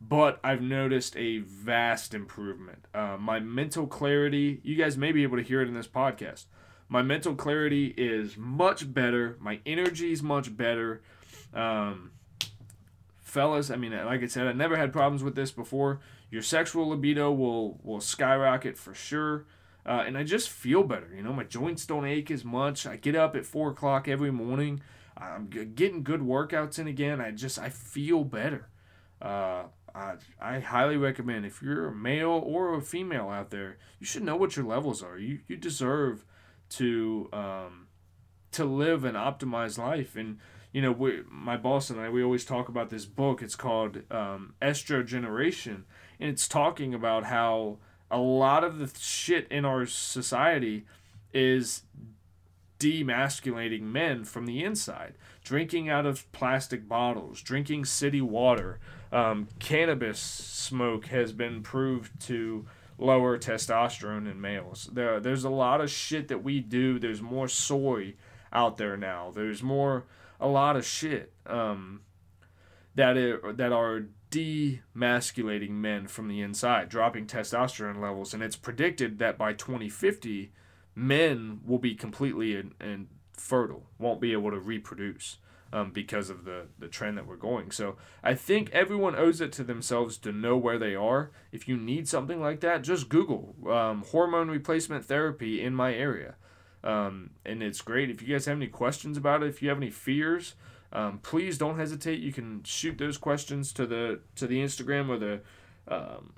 But I've noticed a vast improvement. Uh, my mental clarity, you guys may be able to hear it in this podcast. My mental clarity is much better. My energy is much better. Um, fellas, I mean, like I said, I never had problems with this before. Your sexual libido will will skyrocket for sure, uh, and I just feel better. You know, my joints don't ache as much. I get up at four o'clock every morning. I'm getting good workouts in again. I just I feel better. Uh, I, I highly recommend if you're a male or a female out there, you should know what your levels are. You you deserve to um, to live an optimized life and you know, we, my boss and I, we always talk about this book. It's called um, Estrogeneration, and it's talking about how a lot of the shit in our society is demasculating men from the inside. Drinking out of plastic bottles, drinking city water, um, cannabis smoke has been proved to lower testosterone in males. There, there's a lot of shit that we do. There's more soy out there now. There's more a lot of shit um, that it, that are demasculating men from the inside, dropping testosterone levels, and it's predicted that by 2050, men will be completely in, in fertile, won't be able to reproduce. Um, because of the, the trend that we're going. So I think everyone owes it to themselves to know where they are. If you need something like that, just Google um, hormone replacement therapy in my area. Um, and it's great. If you guys have any questions about it, if you have any fears, um, please don't hesitate. You can shoot those questions to the to the Instagram or the um,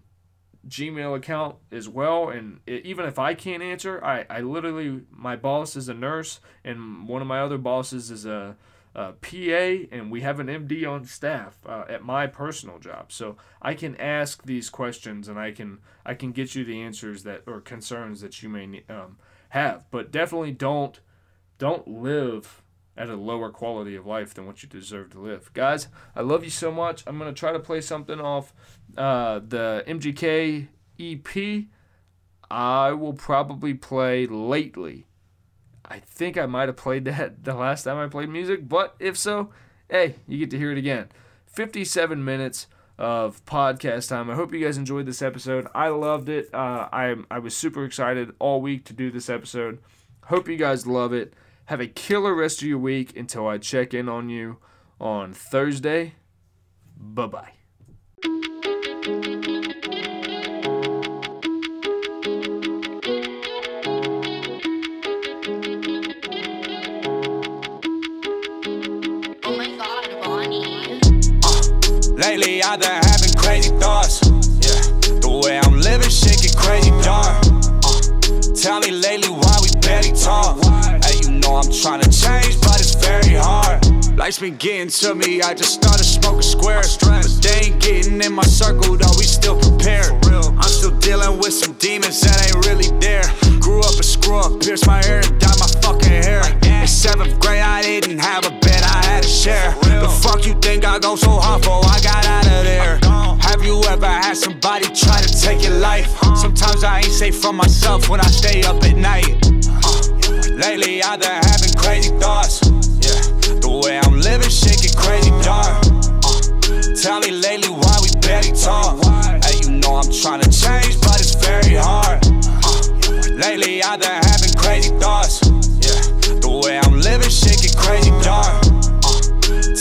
Gmail account as well. And it, even if I can't answer, I, I literally my boss is a nurse and one of my other bosses is a, a PA, and we have an MD on staff uh, at my personal job. So I can ask these questions and I can I can get you the answers that or concerns that you may need. Um, have, but definitely don't don't live at a lower quality of life than what you deserve to live. Guys, I love you so much. I'm gonna try to play something off uh, the MGK EP. I will probably play lately. I think I might have played that the last time I played music, but if so, hey, you get to hear it again. 57 minutes of podcast time. I hope you guys enjoyed this episode. I loved it. Uh, I I was super excited all week to do this episode. Hope you guys love it. Have a killer rest of your week until I check in on you on Thursday. Bye bye. Lately I've been having crazy thoughts. Yeah, the way I'm living, shit get crazy dark. Uh, tell me lately why we barely talk. Hey, you know I'm trying to change, but it's very hard. Life's been getting to me, I just started smoking squares. But they ain't getting in my circle, though we still prepared. I'm still dealing with some demons that ain't really there. Grew up a screw up, pierced my ear and dyed my fucking hair. In seventh grade, I didn't have a bed, I had to share. The fuck you think I go so hard for? I got out of there. Have you ever had somebody try to take your life? Sometimes I ain't safe from myself when I stay up at night. Uh, lately, I've been having crazy thoughts. Yeah, the way I'm living, shit get crazy dark. Uh, tell me lately why we barely talk. Hey, you know I'm trying to change, but it's very hard. Uh, lately, I've been having crazy thoughts. Yeah, the way I'm living, shit get crazy dark.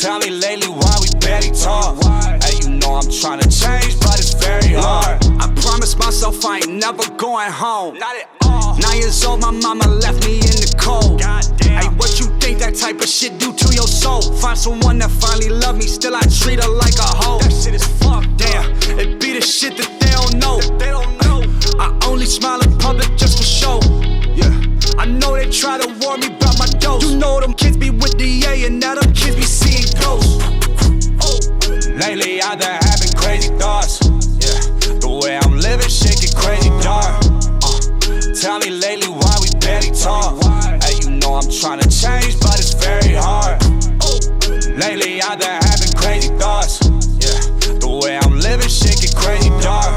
Tell me lately why we barely talk. Hey, you know I'm trying to change, but it's very hard. I promised myself I ain't never going home. Not at all. Nine years old, my mama left me in the cold. Goddamn. Hey, what you think that type of shit do to your soul? Find someone that finally love me, still I treat her like a hoe. That shit is fucked. Damn, it be the shit that they don't know. They don't know. I only smile in public just for show. Yeah. I know they try to warn me about my dose. You know them kids be with the A and now them kids be ghosts. Lately I've been having crazy thoughts. Yeah, the way I'm living, shit get crazy dark. Uh, tell me lately why we barely talk. Hey, you know I'm trying to change, but it's very hard. Lately I've been having crazy thoughts. Yeah, the way I'm living, shit get crazy dark.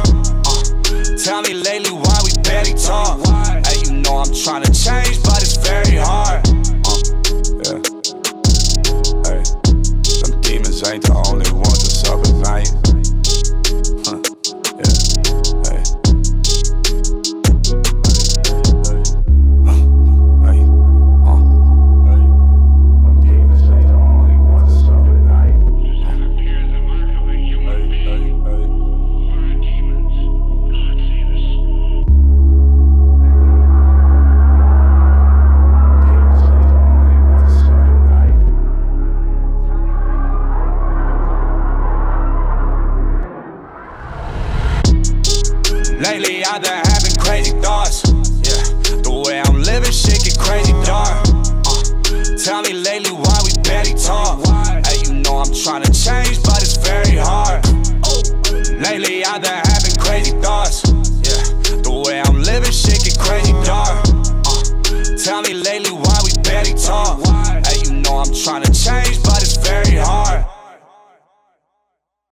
Tell me lately why we barely talk. Hey, you know I'm trying to change,